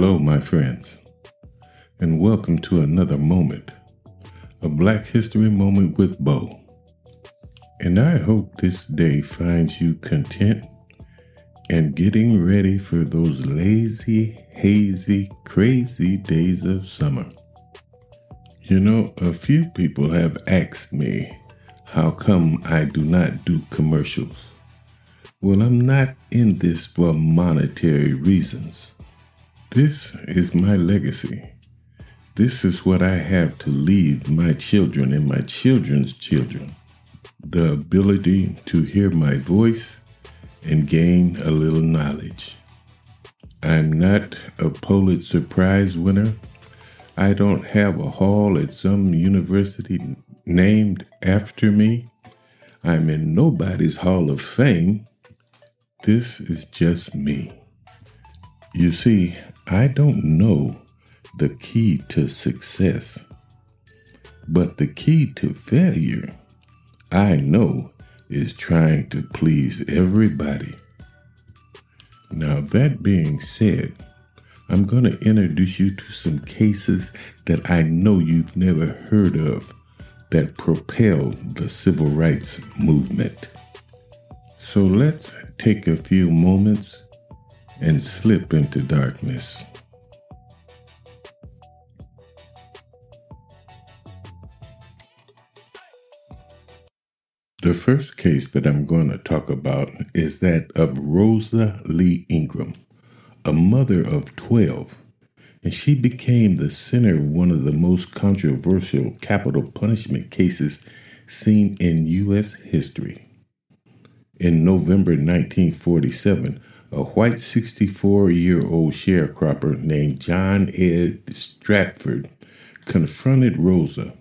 Hello, my friends, and welcome to another moment, a Black History Moment with Bo. And I hope this day finds you content and getting ready for those lazy, hazy, crazy days of summer. You know, a few people have asked me how come I do not do commercials. Well, I'm not in this for monetary reasons. This is my legacy. This is what I have to leave my children and my children's children the ability to hear my voice and gain a little knowledge. I'm not a Pulitzer Prize winner. I don't have a hall at some university named after me. I'm in nobody's Hall of Fame. This is just me. You see, I don't know the key to success, but the key to failure, I know, is trying to please everybody. Now, that being said, I'm going to introduce you to some cases that I know you've never heard of that propelled the civil rights movement. So let's take a few moments and slip into darkness. The first case that I'm going to talk about is that of Rosa Lee Ingram, a mother of 12, and she became the center of one of the most controversial capital punishment cases seen in U.S. history. In November 1947, a white 64 year old sharecropper named John Ed Stratford confronted Rosa.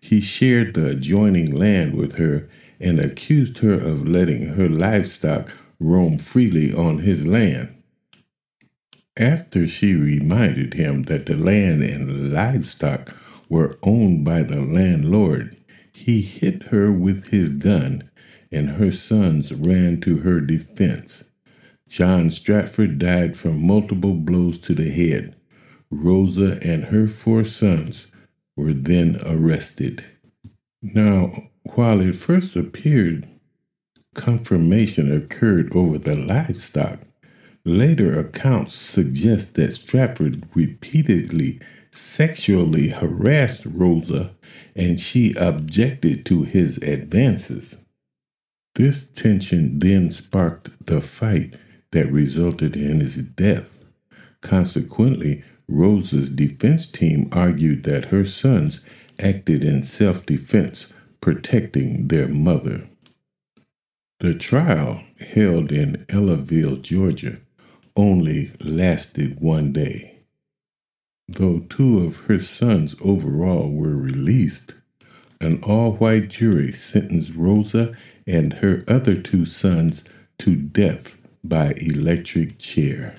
He shared the adjoining land with her and accused her of letting her livestock roam freely on his land. After she reminded him that the land and livestock were owned by the landlord, he hit her with his gun, and her sons ran to her defense. John Stratford died from multiple blows to the head. Rosa and her four sons were then arrested. Now, while it first appeared confirmation occurred over the livestock, later accounts suggest that Stratford repeatedly sexually harassed Rosa and she objected to his advances. This tension then sparked the fight that resulted in his death. Consequently, Rosa's defense team argued that her sons acted in self defense, protecting their mother. The trial, held in Ellaville, Georgia, only lasted one day. Though two of her sons overall were released, an all white jury sentenced Rosa and her other two sons to death by electric chair.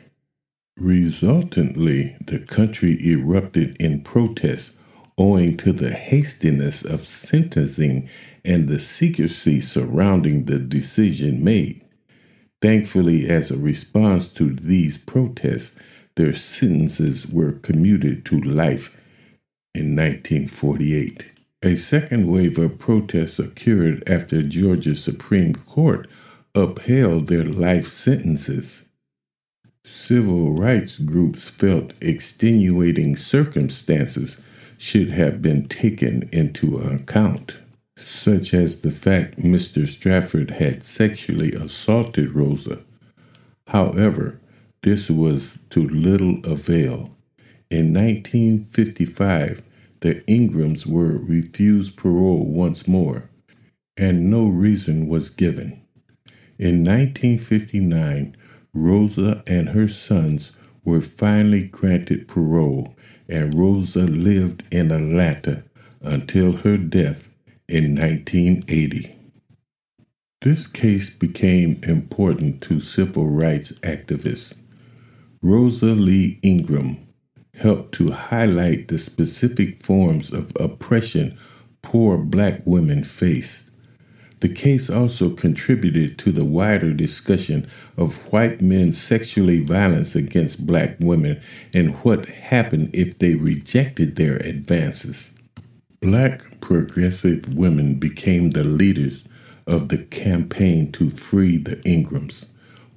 Resultantly, the country erupted in protest owing to the hastiness of sentencing and the secrecy surrounding the decision made. Thankfully, as a response to these protests, their sentences were commuted to life in 1948. A second wave of protests occurred after Georgia's Supreme Court upheld their life sentences. Civil rights groups felt extenuating circumstances should have been taken into account, such as the fact Mr. Stratford had sexually assaulted Rosa. However, this was to little avail. In 1955, the Ingrams were refused parole once more, and no reason was given. In 1959, Rosa and her sons were finally granted parole, and Rosa lived in Atlanta until her death in 1980. This case became important to civil rights activists. Rosa Lee Ingram helped to highlight the specific forms of oppression poor black women faced The case also contributed to the wider discussion of white men's sexually violence against black women and what happened if they rejected their advances. Black progressive women became the leaders of the campaign to free the Ingrams,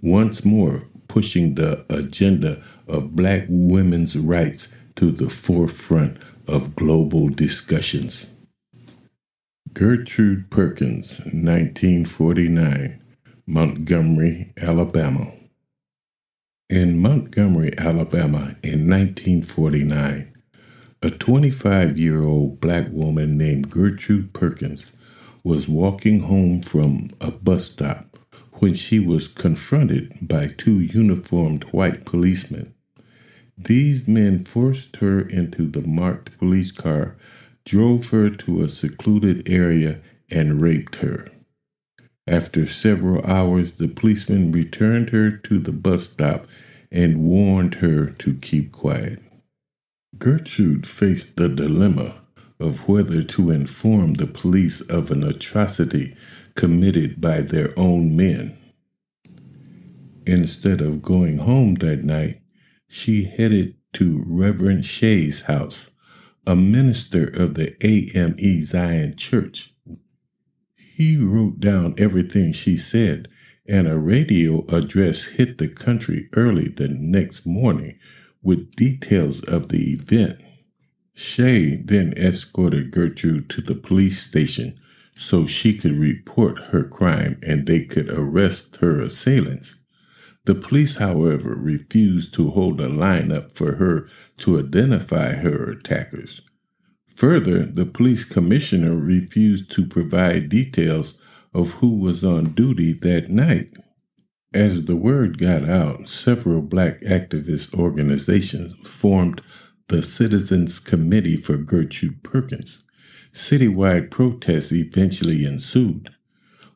once more pushing the agenda of black women's rights to the forefront of global discussions. Gertrude Perkins, 1949, Montgomery, Alabama. In Montgomery, Alabama, in 1949, a 25 year old black woman named Gertrude Perkins was walking home from a bus stop when she was confronted by two uniformed white policemen. These men forced her into the marked police car drove her to a secluded area and raped her. After several hours, the policeman returned her to the bus stop and warned her to keep quiet. Gertrude faced the dilemma of whether to inform the police of an atrocity committed by their own men. Instead of going home that night, she headed to Reverend Shays' house a minister of the AME Zion Church. He wrote down everything she said, and a radio address hit the country early the next morning with details of the event. Shay then escorted Gertrude to the police station so she could report her crime and they could arrest her assailants. The police, however, refused to hold a lineup for her to identify her attackers. Further, the police commissioner refused to provide details of who was on duty that night. As the word got out, several black activist organizations formed the Citizens Committee for Gertrude Perkins. Citywide protests eventually ensued.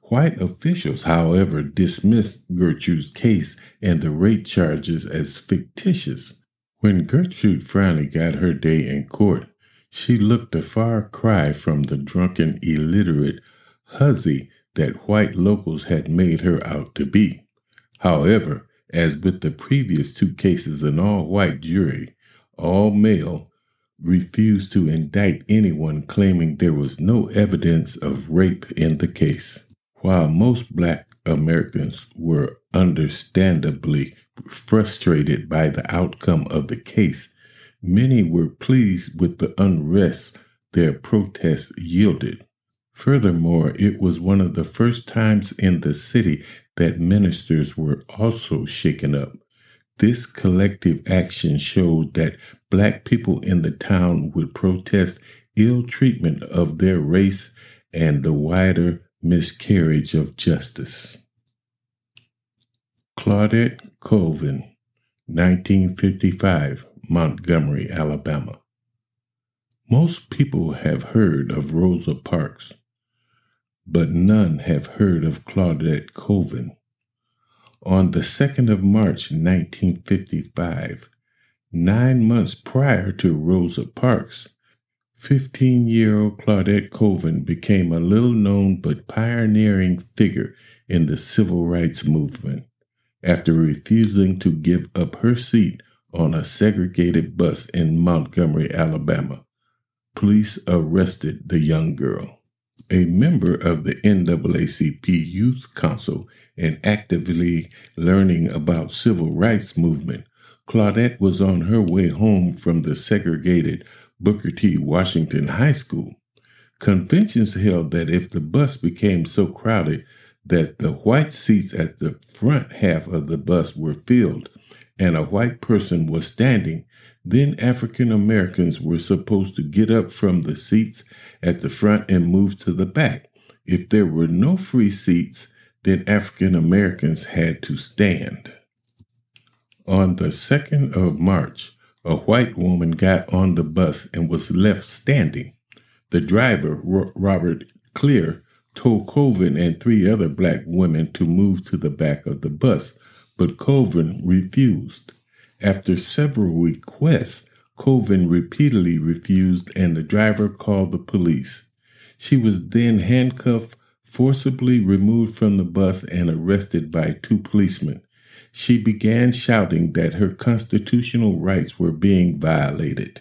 White officials, however, dismissed Gertrude's case and the rape charges as fictitious. When Gertrude finally got her day in court, she looked a far cry from the drunken, illiterate hussy that white locals had made her out to be. However, as with the previous two cases, an all white jury, all male, refused to indict anyone claiming there was no evidence of rape in the case. While most black Americans were understandably frustrated by the outcome of the case, many were pleased with the unrest their protests yielded. Furthermore, it was one of the first times in the city that ministers were also shaken up. This collective action showed that black people in the town would protest ill treatment of their race and the wider miscarriage of justice. Claudette Colvin, 1955, Montgomery, Alabama. Most people have heard of Rosa Parks, but none have heard of Claudette Colvin. On the 2nd of March 1955, nine months prior to Rosa Parks, 15 year old Claudette Colvin became a little known but pioneering figure in the civil rights movement after refusing to give up her seat on a segregated bus in Montgomery, Alabama. Police arrested the young girl. A member of the NAACP Youth Council and actively learning about civil rights movement, Claudette was on her way home from the segregated Booker T. Washington High School. Conventions held that if the bus became so crowded that the white seats at the front half of the bus were filled and a white person was standing, then African Americans were supposed to get up from the seats at the front and move to the back. If there were no free seats, then African Americans had to stand. On the 2nd of March, a white woman got on the bus and was left standing. The driver, Robert Cleere, told Colvin and three other black women to move to the back of the bus, but Colvin refused. After several requests, Colvin repeatedly refused and the driver called the police. She was then handcuffed, forcibly removed from the bus and arrested by two policemen. She began shouting that her constitutional rights were being violated.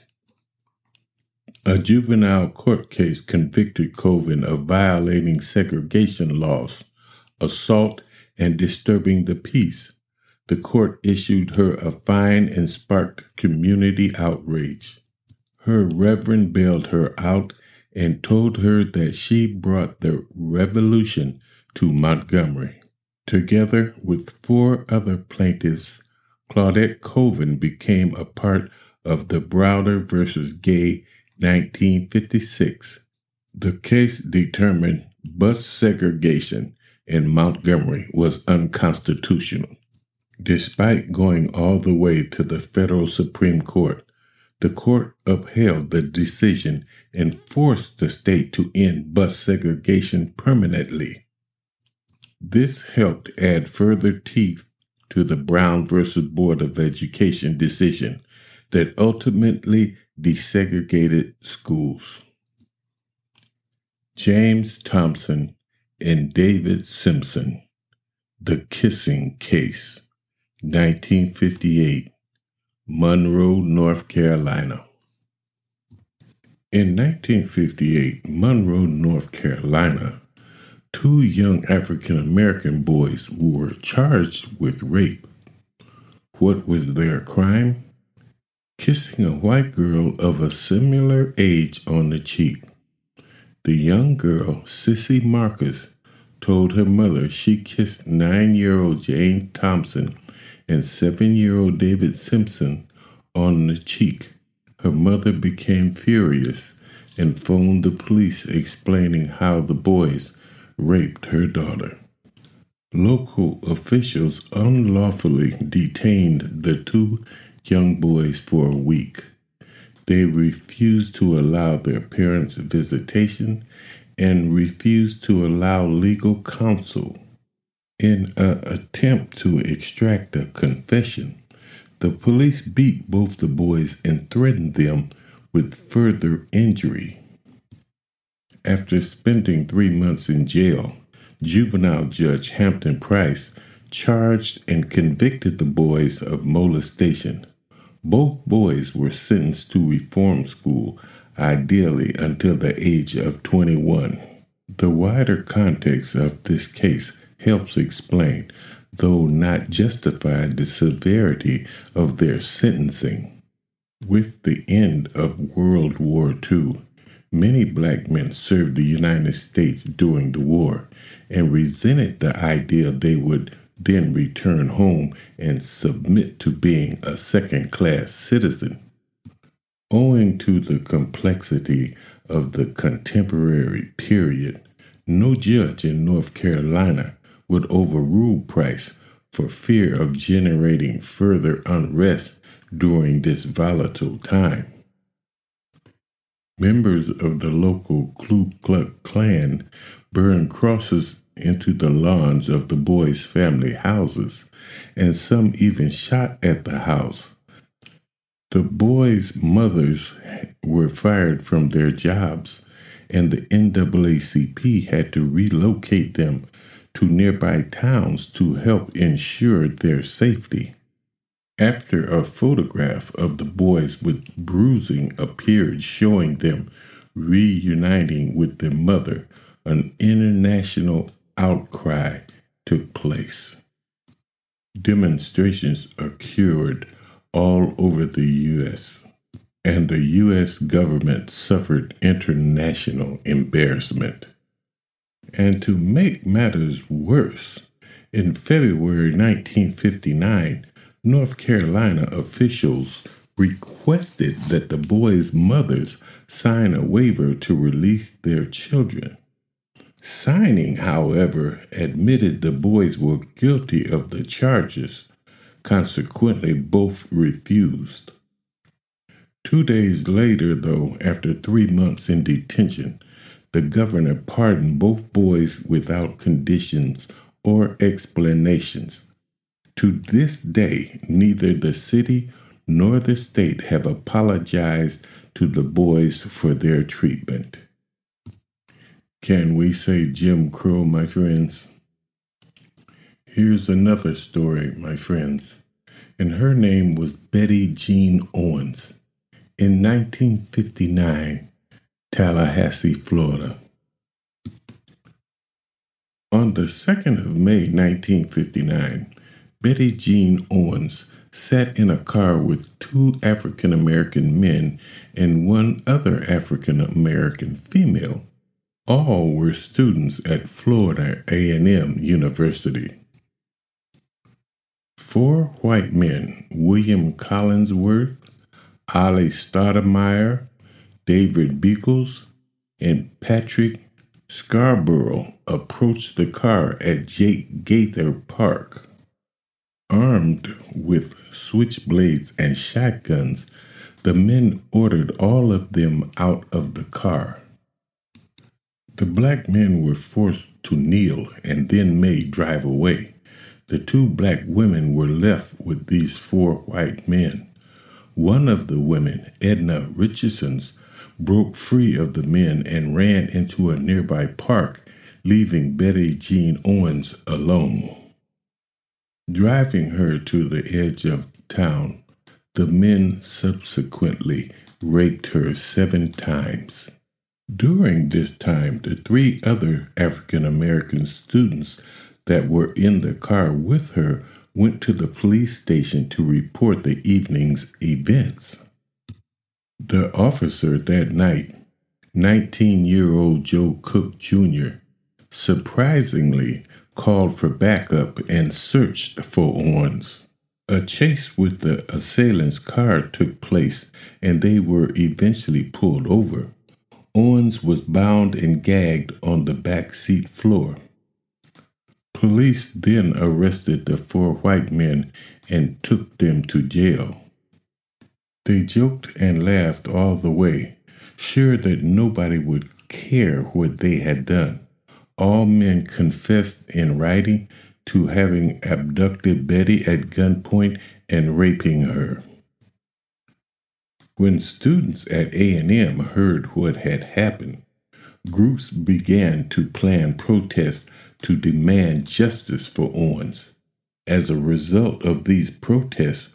A juvenile court case convicted Colvin of violating segregation laws, assault, and disturbing the peace. The court issued her a fine and sparked community outrage. Her reverend bailed her out and told her that she brought the revolution to Montgomery. Together with four other plaintiffs, Claudette Colvin became a part of the Browder versus Gayle 1956. The case determined bus segregation in Montgomery was unconstitutional. Despite going all the way to the federal Supreme Court, the court upheld the decision and forced the state to end bus segregation permanently. This helped add further teeth to the Brown versus Board of Education decision that ultimately desegregated schools. James Thompson and David Simpson, The Kissing Case, 1958. Monroe, North Carolina. In 1958, Monroe, North Carolina, two young African American boys were charged with rape. What was their crime? Kissing a white girl of a similar age on the cheek. The young girl, Sissy Marcus, told her mother she kissed nine year old Jane Thompson and seven year old David Simpson on the cheek. Her mother became furious and phoned the police explaining how the boys raped her daughter. Local officials unlawfully detained the two young boys for a week. They refused to allow their parents visitation and refused to allow legal counsel. In an attempt to extract a confession, the police beat both the boys and threatened them with further injury. After spending three months in jail, juvenile judge Hampton Price charged and convicted the boys of molestation. Both boys were sentenced to reform school, ideally until the age of 21. The wider context of this case helps explain, though not justify, the severity of their sentencing. With the end of World War II, many black men served the United States during the war and resented the idea they would then return home and submit to being a second class citizen. Owing to the complexity of the contemporary period, no judge in North Carolina would overrule Price for fear of generating further unrest during this volatile time. Members of the local Ku Klux Klan burned crosses into the lawns of the boys' family houses, and some even shot at the house. The boys' mothers were fired from their jobs, and the NAACP had to relocate them to nearby towns to help ensure their safety. After a photograph of the boys with bruising appeared showing them reuniting with their mother, an international outcry took place. Demonstrations occurred all over the U.S., and the U.S. government suffered international embarrassment. And to make matters worse, in February 1959, North Carolina officials requested that the boys' mothers sign a waiver to release their children. Signing, however, admitted the boys were guilty of the charges. Consequently, both refused. Two days later, though, after three months in detention, the governor pardoned both boys without conditions or explanations. To this day, neither the city nor the state have apologized to the boys for their treatment. Can we say Jim Crow, my friends? Here's another story, my friends. And her name was Betty Jean Owens. In 1959, Tallahassee, Florida. On the 2nd of May 1959, Betty Jean Owens sat in a car with two African American men and one other African American female. All were students at Florida A&M University. Four white men, William Collinsworth, Ollie Stoutamire, David Beagles, and Patrick Scarborough, approached the car at Jake Gaither Park. Armed with switchblades and shotguns, the men ordered all of them out of the car. The black men were forced to kneel and then made drive away. The two black women were left with these four white men. One of the women, Edna Richardson's, broke free of the men and ran into a nearby park, leaving Betty Jean Owens alone. Driving her to the edge of town, the men subsequently raped her seven times. During this time, the three other African American students that were in the car with her went to the police station to report the evening's events. The officer that night, 19 year old Joe Cook Jr., surprisingly called for backup and searched for Owens. A chase with the assailant's car took place and they were eventually pulled over. Owens was bound and gagged on the back seat floor. Police then arrested the four white men and took them to jail. They joked and laughed all the way, sure that nobody would care what they had done all men confessed in writing to having abducted Betty at gunpoint and raping her. When students at A&M heard what had happened, groups began to plan protests to demand justice for Owens. As a result of these protests,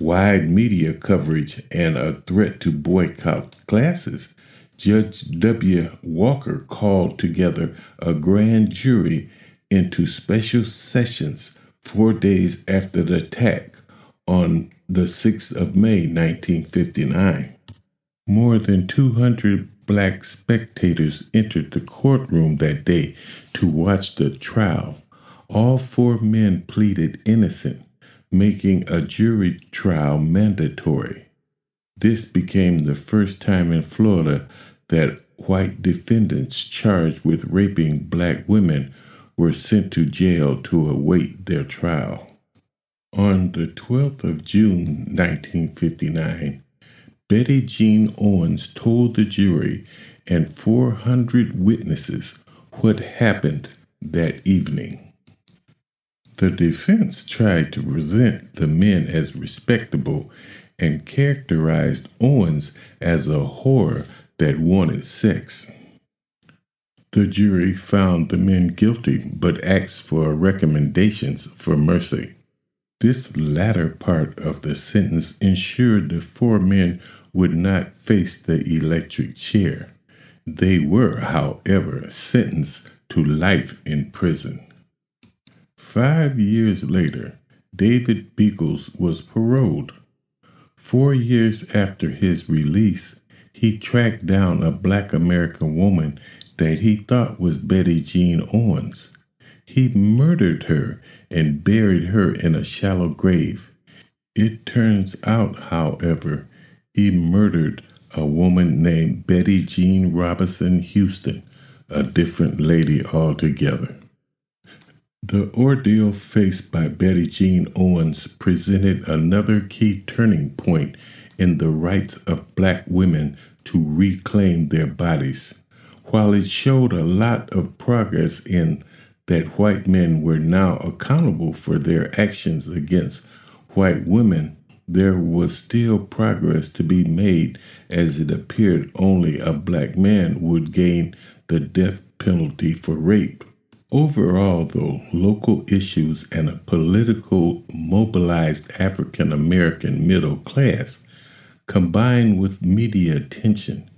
wide media coverage and a threat to boycott classes Judge W. Walker called together a grand jury into special sessions four days after the attack on the 6th of May, 1959. More than 200 black spectators entered the courtroom that day to watch the trial. All four men pleaded innocent, making a jury trial mandatory. This became the first time in Florida that white defendants charged with raping black women were sent to jail to await their trial. On the 12th of June 1959, Betty Jean Owens told the jury and 400 witnesses what happened that evening. The defense tried to present the men as respectable and characterized Owens as a whore that wanted sex. The jury found the men guilty but asked for recommendations for mercy. This latter part of the sentence ensured the four men would not face the electric chair. They were, however, sentenced to life in prison. Five years later, David Beagles was paroled. Four years after his release, he tracked down a black American woman that he thought was Betty Jean Owens. He murdered her and buried her in a shallow grave. It turns out, however, he murdered a woman named Betty Jean Robinson Houston, a different lady altogether. The ordeal faced by Betty Jean Owens presented another key turning point in the rights of black women to reclaim their bodies. While it showed a lot of progress in that white men were now accountable for their actions against white women, there was still progress to be made as it appeared only a black man would gain the death penalty for rape. Overall, though, local issues and a political mobilized African American middle class combined with media attention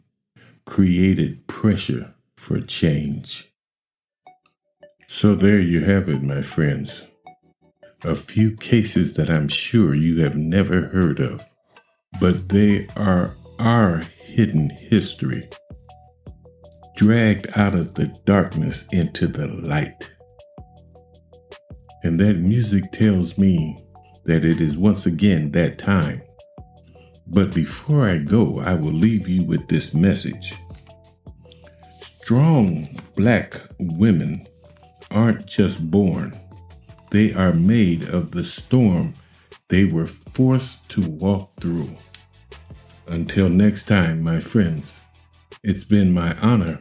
created pressure for change. So there you have it, my friends. A few cases that I'm sure you have never heard of, but they are our hidden history dragged out of the darkness into the light. And that music tells me that it is once again that time. But before I go, I will leave you with this message. Strong black women aren't just born, they are made of the storm they were forced to walk through. Until next time, my friends. It's been my honor